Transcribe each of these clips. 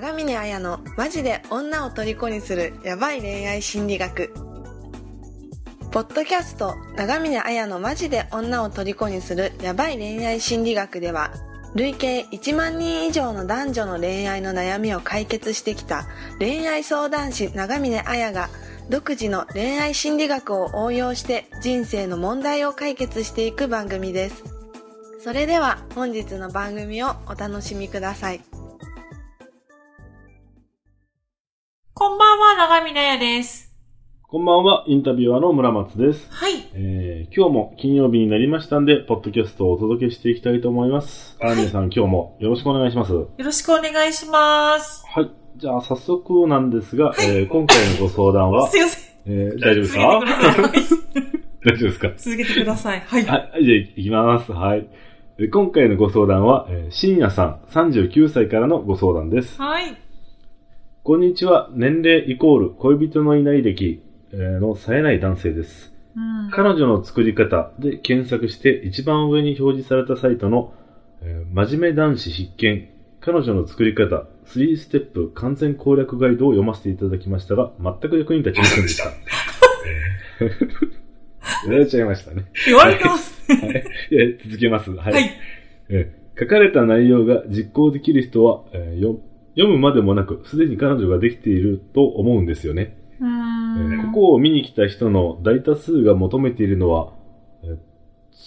長峰彩のマジで女を虜にするヤバい恋愛心理学。ポッドキャスト長峰彩のマジで女を虜にするヤバい恋愛心理学では累計1万人以上の男女の恋愛の悩みを解決してきた恋愛相談師長峰彩が独自の恋愛心理学を応用して人生の問題を解決していく番組です。それでは本日の番組をお楽しみください。長見なやです。こんばんは、インタビュアーの村松です。はい。えー、今日も金曜日になりましたんで、ポッドキャストをお届けしていきたいと思います。あらみさん、今日もよろしくお願いします。はよろしくお願いします。い。じゃあ、早速なんですが、えー、今回のご相談は す、いません。えー、大丈夫ですか？大丈夫ですか？続けてください。はい。はい、じゃあ、いきます。はい。えー今回のご相談は、えー、深夜さん、39歳からのご相談です。はい。こんにちは。年齢イコール恋人のいない歴えーの冴えない男性です。うん。彼女の作り方で検索して一番上に表示されたサイトの、えー真面目男子必見彼女の作り方3ステップ完全攻略ガイドを読ませていただきましたが全く役に立ちませんでした。えーやられちゃいましたね。言われてます。はい。いや続けます。はい。はい。えー書かれた内容が実行できる人は、えーよ読むまでもなく、すでに彼女ができていると思うんですよね。えん。ーここを見に来た人の大多数が求めているのは、えー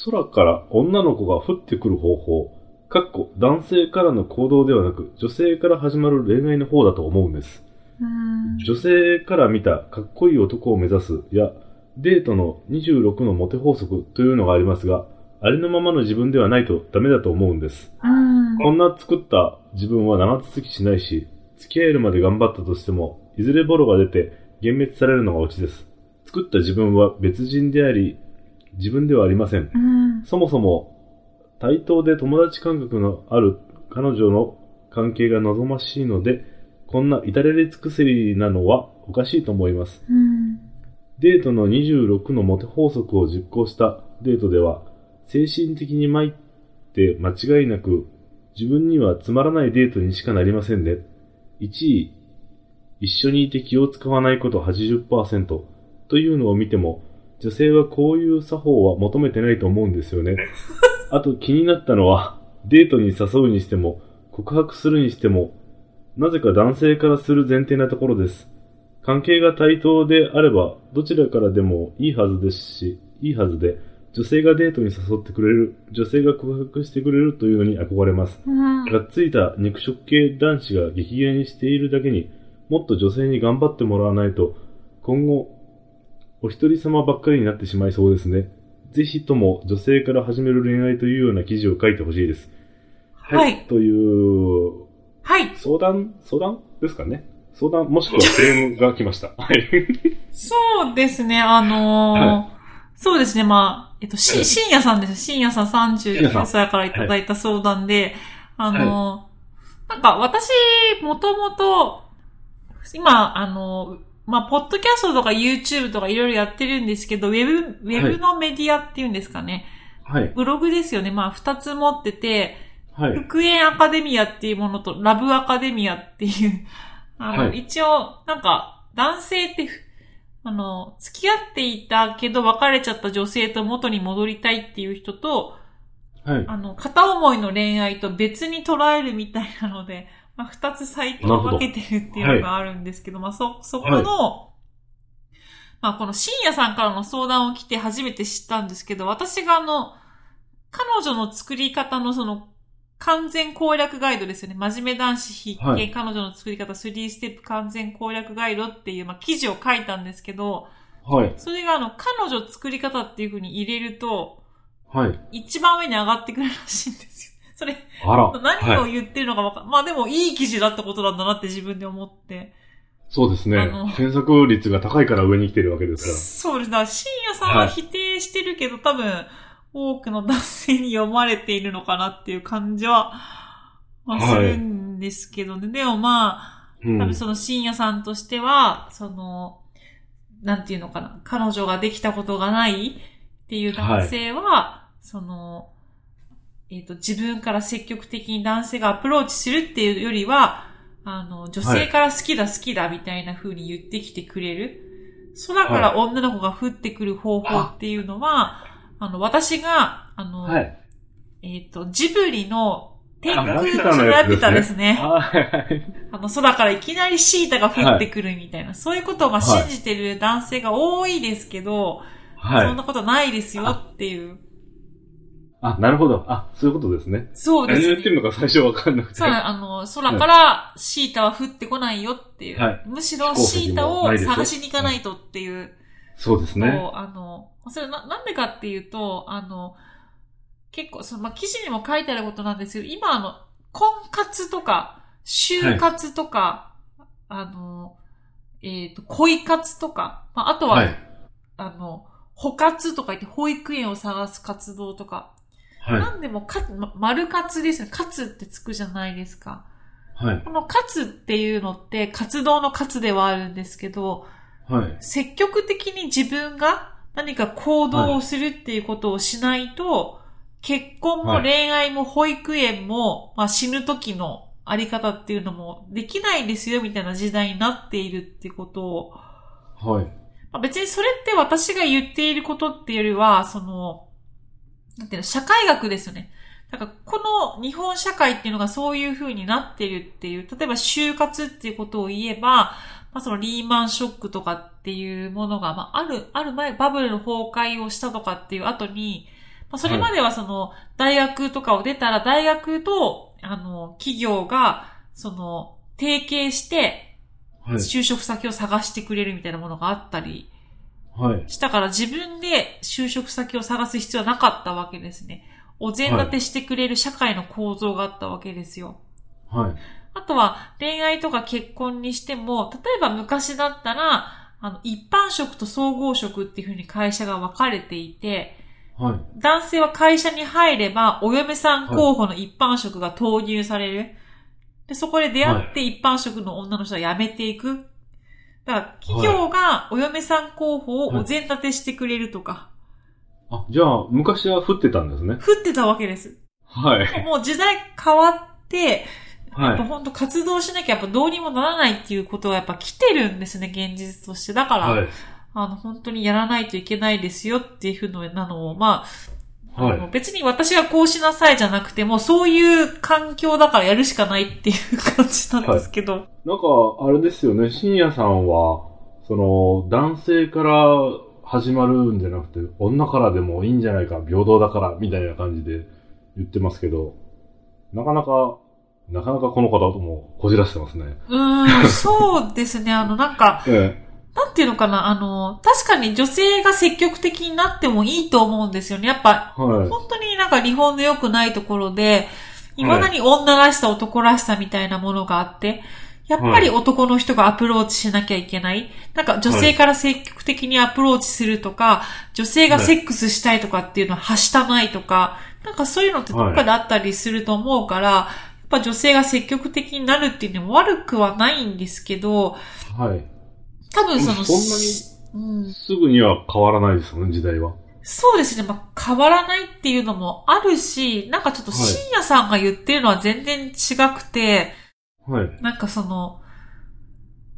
空から女の子が降ってくる方法、かっこ男性からの行動ではなく、女性から始まる恋愛の方だと思うんです。女性から見たかっこいい男を目指すや、デートの26のモテ法則というのがありますが、ありのままの自分ではないとダメだと思うんです。こんな作った自分は長続きしないし、付き合えるまで頑張ったとしても、いずれボロが出て幻滅されるのがオチです。作った自分は別人であり、自分ではありません。うん。そもそも、対等で友達感覚のある彼女の関係が望ましいので、こんな至れり尽くせりなのはおかしいと思います。うん。デートの26のモテ法則を実行したデートでは、精神的に参って間違いなく、自分にはつまらないデートにしかなりませんね。1位、一緒にいて気を使わないこと80%というのを見ても、女性はこういう作法は求めてないと思うんですよね。あと気になったのは、デートに誘うにしても、告白するにしても、なぜか男性からする前提なところです。関係が対等であれば、どちらからでもいいはずですし、いいはずで、女性がデートに誘ってくれる、女性が告白してくれるというのに憧れます。うん。がっついた肉食系男子が激減にしているだけに、もっと女性に頑張ってもらわないと、今後、お一人様ばっかりになってしまいそうですね。ぜひとも女性から始める恋愛というような記事を書いてほしいです。はいという、はい。相談、相談ですかね？相談、もしくはクレームが来ました。はい。そうですね、あのーはそうですね、まあ、えっと、し、深夜さんです。深夜さん39深夜さん歳からいただいた相談で、あのーなんか私、もともと、今、あのーまあ、ポッドキャストとか YouTube とかいろいろやってるんですけど、ウェブ、ウェブのメディアっていうんですかね。はい。ブログですよね。まあ、二つ持ってて、はい。復縁アカデミアっていうものと、ラブアカデミアっていう、あの、はい一応、なんか、男性ってふ、あの、付き合っていたけど別れちゃった女性と元に戻りたいっていう人と、はい。あの、片思いの恋愛と別に捉えるみたいなので、まあ、二つサイトを分けてるっていうのがあるんですけど、まあ、そ、そこの、まあ、この深夜さんからの相談を来て初めて知ったんですけど、私があの、彼女の作り方のその、完全攻略ガイドですよね。真面目男子必見、はい彼女の作り方3ステップ完全攻略ガイドっていう、まあ、記事を書いたんですけど、はい。それがあの、彼女作り方っていう風に入れると、はい。一番上に上がってくるらしいんですよ。それ、あら。何をはい、言ってるのかわかん、まあでもいい記事だったことなんだなって自分で思って。そうですね。検索率が高いから上に来てるわけですそうですね。深夜さんは否定してるけど、多分、多くの男性に読まれているのかなっていう感じは、まあ、はいするんですけどね。でもまあ。多分その深夜さんとしては、その、なんていうのかな。彼女ができたことがないっていう男性は、その、えっ、と、自分から積極的に男性がアプローチするっていうよりは、あの、女性から好きだ好きだみたいな風に言ってきてくれる。空から女の子が降ってくる方法っていうのは、あの、私が、あの、はい。えっ、と、ジブリの天空あラピュタのラピュタですね。はい。あの、空からいきなりシータが降ってくるみたいな、そういうことをまあ信じてる男性が多いですけど、はい。そんなことないですよっていう。あ、なるほど。あ、そういうことですね。そうですね何を言って。るのか最初わかんなくて。そう、あの、空からシータは降ってこないよっていう。はいむしろシータを探しに行かないとっていう。そうですね。あの、それな、なんでかっていうと、あの、結構、その、まあ、記事にも書いてあることなんですけど、今あの、婚活とか、就活とか、あの、えっ、と、恋活とか、まあ、あとは、はい。あの、保活とか言って保育園を探す活動とか、はなんでもか、ま、丸活ですね。活ってつくじゃないですか。い。はい。この活っていうのって活動の活ではあるんですけど、はい。積極的に自分が何か行動をするっていうことをしないと、結婚もはい恋愛も保育園も、まあ、死ぬ時のあり方っていうのもできないですよみたいな時代になっているってことを、はい。まあ、別にそれって私が言っていることっていうよりは、その、なんていうの、社会学ですよね。だから、この日本社会っていうのがそういう風になってるっていう、例えば就活っていうことを言えば、まあそのリーマンショックとかっていうものが、まあある、ある前、バブルの崩壊をしたとかっていう後に、まあそれまではその、大学とかを出たら、大学と、あの、企業が、その、提携して、はい。就職先を探してくれるみたいなものがあったり、はい。したから自分で就職先を探す必要はなかったわけですね。お膳立てしてくれる社会の構造があったわけですよ。はい。あとは恋愛とか結婚にしても、例えば昔だったら、あの、一般職と総合職っていうふうに会社が分かれていて、はい。男性は会社に入れば、お嫁さん候補の一般職が投入される。で、そこで出会って一般職の女の人は辞めていく。だから、企業がお嫁さん候補をお膳立てしてくれるとか、あ、じゃあ、昔は降ってたんですね。降ってたわけです。はい。もう時代変わって、はい。本当活動しなきゃやっぱどうにもならないっていうことはやっぱ来てるんですね、現実として。だから、はい。あの、本当にやらないといけないですよっていうふうなのを、まあ、はい別に私がこうしなさいじゃなくても、そういう環境だからやるしかないっていう感じなんですけど。なんか、あれですよね、深夜さんは、その、男性から始まるんじゃなくて、女からでもいいんじゃないか、平等だから、みたいな感じで言ってますけど、なかなか、なかなかこの方もこじらしてますね。うーん、そうですね。あの、なんか、えなんていうのかな、あの、確かに女性が積極的になってもいいと思うんですよね。やっぱ、え。はい。本当になんか日本の良くないところで、未だに女らしさ、男らしさみたいなものがあって、やっぱり男の人がアプローチしなきゃいけない。なんか女性から積極的にアプローチするとか、女性がセックスしたいとかっていうのははしたないとか、なんかそういうのってどっかであったりすると思うから、ぱ女性が積極的になるっていうのも悪くはないんですけど、はい。多分その、そんなにうん、すぐには変わらないですよね、時代は。そうですね。まあ、変わらないっていうのもあるし、なんかちょっとはい深夜さんが言ってるのは全然違くて、はい。なんかその、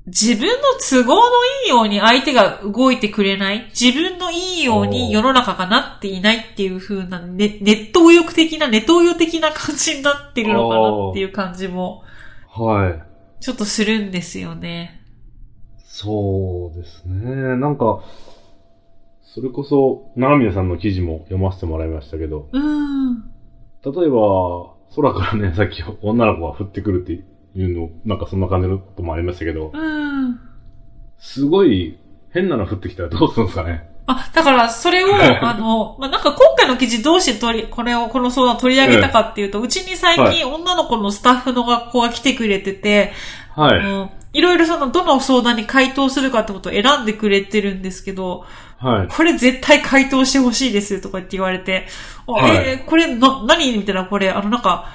自分の都合のいいように相手が動いてくれない？自分のいいように世の中がなっていないっていう風な、ね、ネット右翼的な、ネトウヨ的な感じになってるのかなっていう感じも、はい。ちょっとするんですよね。そうですね。なんか、それこそ、長宮さんの記事も読ませてもらいましたけど、うーん。例えば、空からね、さっき女の子が降ってくるっていうの、なんかそんな感じのこともありましたけど、うーん。すごい変なの降ってきたらどうするんですかね。あ、だから、それを、あの、まあ、なんか今回の記事どうして取り、これを、この相談を取り上げたかっていうと、うちに最近女の子のスタッフの学校が来てくれてて、あはい。のいろいろその、どの相談に回答するかってことを選んでくれてるんですけど、はい。これ絶対回答してほしいですとかって言われて、あはいえーこれな、何？みたいな、これ、あのなんか、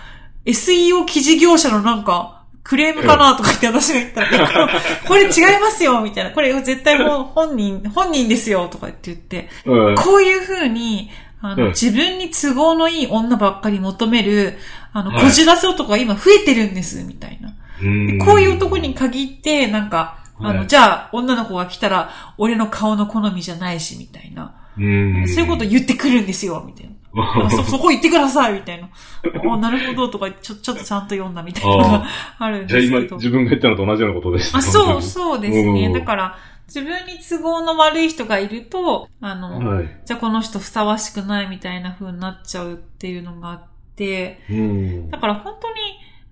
SEO 記事業者のなんか、クレームかなとか言って私が言ったら、これ違いますよみたいな。これ絶対もう本人、本人ですよとかって言って、うん。こういう風に、あの、うん自分に都合のいい女ばっかり求める、あの、はいこじらせ男が今増えてるんです、みたいな。うんこういう男に限って、なんか、あの、はいじゃあ、女の子が来たら、俺の顔の好みじゃないし、みたいな。うん。そういうこと言ってくるんですよ、みたいな。あ そ、そこ言ってください、みたいな。あ、なるほど、とか、ちょ、ちょっとちゃんと読んだみたいなのが あるんじゃあ今ですけど。自分が言ったのと同じようなことでした。あ、そう、そうですね。うんだから、自分に都合の悪い人がいると、あの、はい。じゃあこの人ふさわしくないみたいな風になっちゃうっていうのがあって、うん。だから本当に、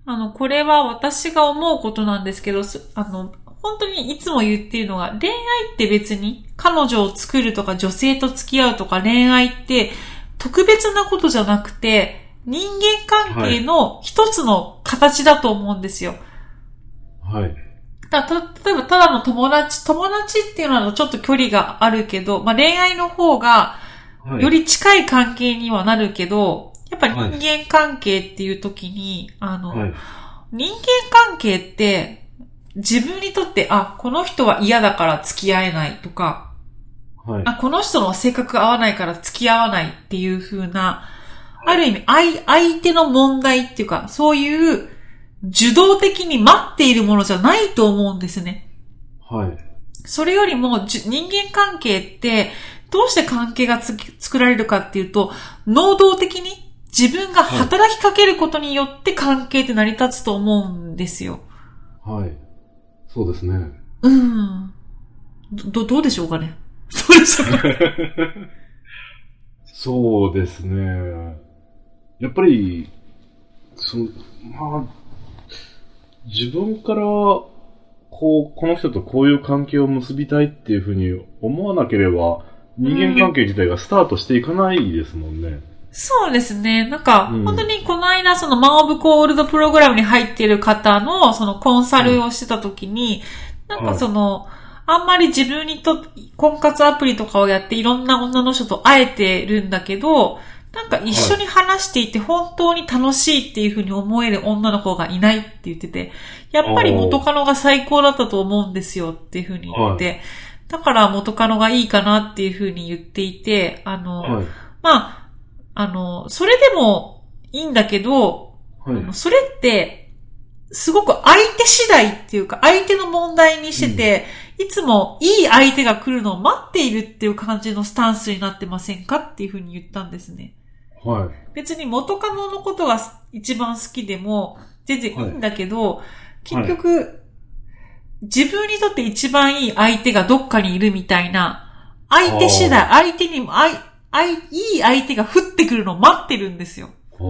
あの、これは私が思うことなんですけど、すあの、本当にいつも言っているのが、恋愛って別に彼女を作るとか女性と付き合うとか恋愛って特別なことじゃなくて、人間関係の一つの形だと思うんですよ。はい。だた例えばただの友達、友達っていうのはちょっと距離があるけど、まあ恋愛の方がはい。より近い関係にはなるけど、やっぱり人間関係っていう時に、あの、はい。人間関係って自分にとって、あ、この人は嫌だから付き合えないとか、はい。あ、この人の性格合わないから付き合わないっていう風な、ある意味、相、相手の問題っていうか、そういう受動的に待っているものじゃないと思うんですね。はい。それよりも、じ人間関係って、どうして関係がつ作られるかっていうと、能動的に自分が働きかけることによって関係って成り立つと思うんですよ。はい。そうですね。うん。ど、どうでしょうかね。どうでしょうか。そうですね。やっぱり、そまあ、自分から、こう、この人とこういう関係を結びたいっていうふうに思わなければ、人間関係自体がスタートしていかないですもんね。そうですね。なんか、うん本当にこの間、そのマンオブコールドプログラムに入っている方の、そのコンサルをしてた時に、なんかその、あんまり自分にと、婚活アプリとかをやっていろんな女の人と会えてるんだけど、なんか一緒に話していて本当に楽しいっていうふうに思える女の子がいないって言ってて、やっぱり元カノが最高だったと思うんですよっていうふうに言ってて、だから元カノがいいかなっていうふうに言っていて、あの、はい。まあ、あの、それでもいいんだけど、はい。それって、すごく相手次第っていうか、相手の問題にしてて、いつもいい相手が来るのを待っているっていう感じのスタンスになってませんかっていうふうに言ったんですね。はい。別に元カノのことが一番好きでも、全然いいんだけど、結局、自分にとって一番いい相手がどっかにいるみたいな、相手次第、相手にも、あい、あい、いい相手が降ってくるのを待ってるんですよ。で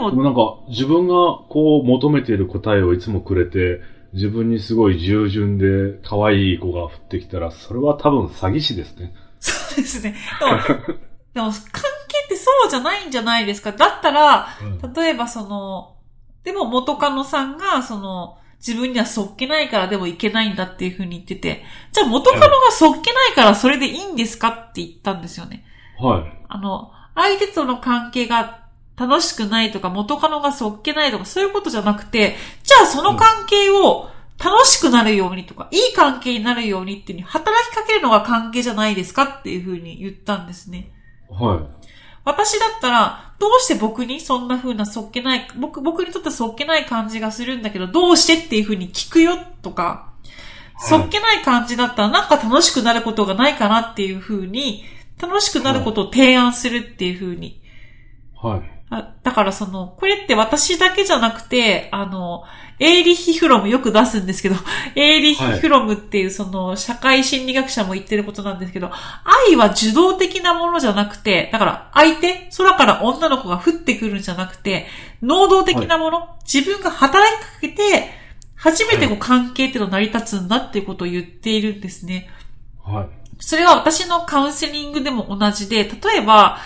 もでもなんか、自分がこう求めている答えをいつもくれて、自分にすごい従順で可愛い子が降ってきたら、それは多分詐欺師ですね。そうですね。でも、でも関係ってそうじゃないんじゃないですか。だったら、例えばその、でも元カノさんが、その、自分にはそっけないからでもいけないんだっていうふうに言ってて、じゃあ元カノがそっけないからそれでいいんですかって言ったんですよね。はい。あの、相手との関係が楽しくないとか、元カノがそっけないとか、そういうことじゃなくて、じゃあその関係を楽しくなるようにとか、いい関係になるようにっていうふうに働きかけるのが関係じゃないですかっていうふうに言ったんですね。はい。私だったら、どうして僕にそんな風なそっけない、僕、僕にとってそっけない感じがするんだけど、どうしてっていう風に聞くよとか、はいそっけない感じだったらなんか楽しくなることがないかなっていう風に、楽しくなることを提案するっていう風に。はい。あだからその、これって私だけじゃなくて、あの、エーリヒ・フロムよく出すんですけど、エーリヒ・フロムっていうその、社会心理学者も言ってることなんですけど、愛は受動的なものじゃなくて、だから相手、空から女の子が降ってくるんじゃなくて、能動的なもの、自分が働きかけて、初めてこう関係っていうのが成り立つんだっていうことを言っているんですね。はい。それは私のカウンセリングでも同じで、例えば、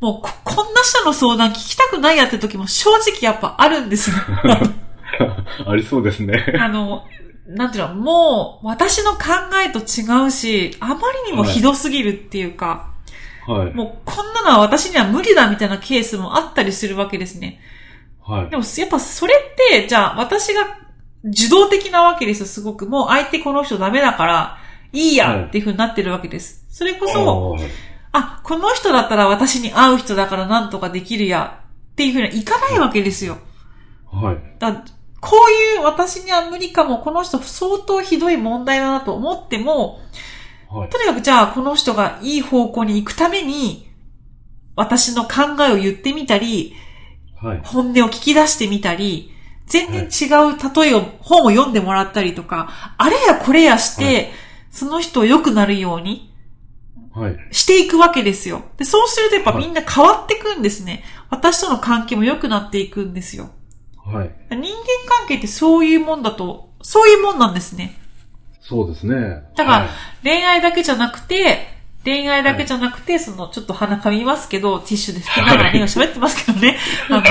もうこ、こんな人の相談聞きたくないやって時も正直やっぱあるんですね。ありそうですね。あの、なんていうの、もう私の考えと違うし、あまりにもひどすぎるっていうか、はい。もうこんなのは私には無理だみたいなケースもあったりするわけですね。はいで。もやっぱそれって、じゃあ私が受動的なわけですよ、すごく。もう相手この人ダメだから、いいやっていう風になってるわけです。それこそ、あ、この人だったら私に会う人だからなんとかできるやっていうふうにはいかないわけですよ。はい。だこういう私には無理かも、この人相当ひどい問題だなと思っても、はい。とにかくじゃあこの人がいい方向に行くために、私の考えを言ってみたり、はい。本音を聞き出してみたり、全然違う例えを、本を読んでもらったりとか、あれやこれやして、はその人を良くなるようにはい。していくわけですよ。で、そうするとやっぱはいみんな変わってくんですね。私との関係も良くなっていくんですよ。はい。人間関係ってそういうもんだと、そういうもんなんですね。そうですね。だからはい恋愛だけじゃなくて、恋愛だけじゃなくて、その、ちょっと鼻噛みますけど、ティッシュで拭きながら喋ってますけどね。あの、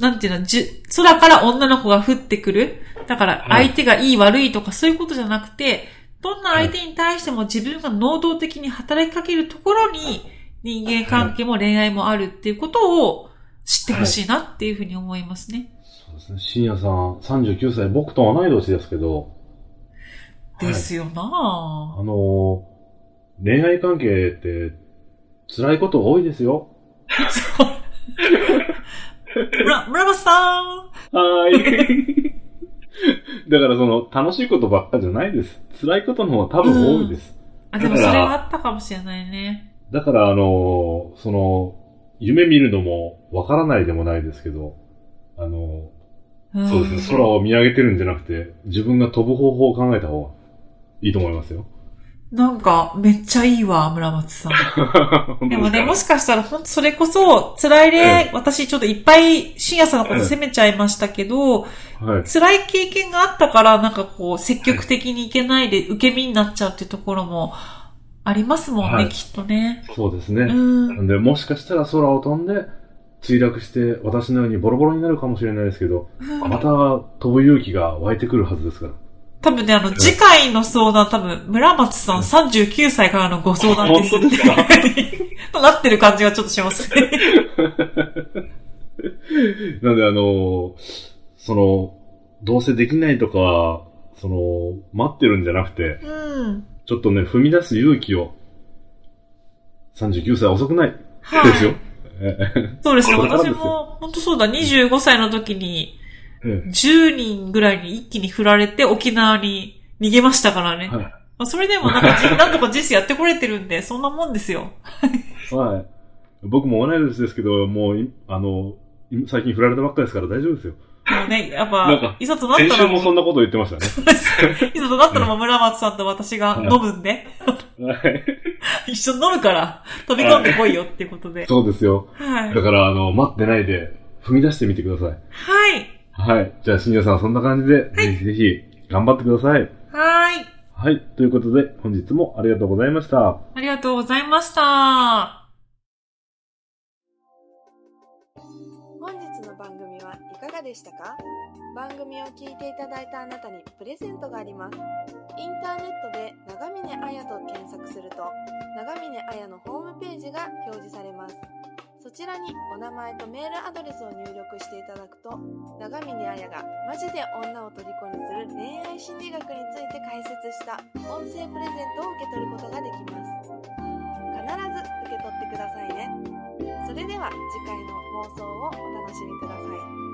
なんていうの、じゅ、空から女の子が降ってくる。だから、相手がいい悪いとかそういうことじゃなくて、どんな相手に対しても自分が能動的に働きかけるところに、人間関係も恋愛もあるっていうことを知ってほしいなっていうふうに思いますね。そうですね。深夜さん、39歳、僕と同い年ですけど、はいですよなあのー恋愛関係って、辛いこと多いですよ。ぁ。村、村松さんはーい。だからその、楽しいことばっかじゃないです。辛いことの方が多分多いです。あ、でもそれはあったかもしれないね。だからあのーその、夢見るのもわからないでもないですけど、あのそうですね、空を見上げてるんじゃなくて、自分が飛ぶ方法を考えた方がいいと思いますよ。なんか、めっちゃいいわ、村松さん。でもね、もしかしたら、ほんとそれこそ、辛い恋愛、私ちょっといっぱい、深夜さんのこと責めちゃいましたけど、はい。辛い経験があったから、なんかこう、積極的にいけないで、受け身になっちゃうっていうところも、ありますもんね、はいきっとね。そうですね。うん。なんで、もしかしたら空を飛んで、墜落して、私のようにボロボロになるかもしれないですけど、また飛ぶ勇気が湧いてくるはずですから。多分ね、あの、次回の相談、多分、村松さん39歳からのご相談です本当ですか？となってる感じがちょっとしますね。なんで、あの、その、どうせできないとか、その、待ってるんじゃなくて、うん。ちょっとね、踏み出す勇気を、39歳遅くない？はい。ですよ。そうですね。私も、本当そうだ、25歳の時に、え10人ぐらいに一気に振られて沖縄に逃げましたからね。えはい。まあ、それでもなんかじ、なんとか人生やってこれてるんで、そんなもんですよ。はい。僕も同い年ですけど、もうい、あの、い最近振られたばっかですから大丈夫ですよ。もうね、やっぱ、いざとなっ先週たらももそんなこと言ってましたね。いざとなったら村松さんと私が飲むんで、はい。一緒に飲むから、飛び込んでこいよっていうことで。そうですよ。はい。だから、あの、待ってないで、踏み出してみてください。はい。はい。じゃあ、新庄さんそんな感じで、ぜひぜひ、頑張ってください。はい。はい。ということで、本日もありがとうございました。ありがとうございました。本日の番組はいかがでしたか？番組を聞いていただいたあなたにプレゼントがありますインターネットで長峰彩と検索すると長峰彩のホームページが表示されますそちらにお名前とメールアドレスを入力していただくと長峰彩がマジで女を虜にする恋愛心理学について解説した音声プレゼントを受け取ることができます必ず受け取ってくださいねそれでは次回の放送をお楽しみください。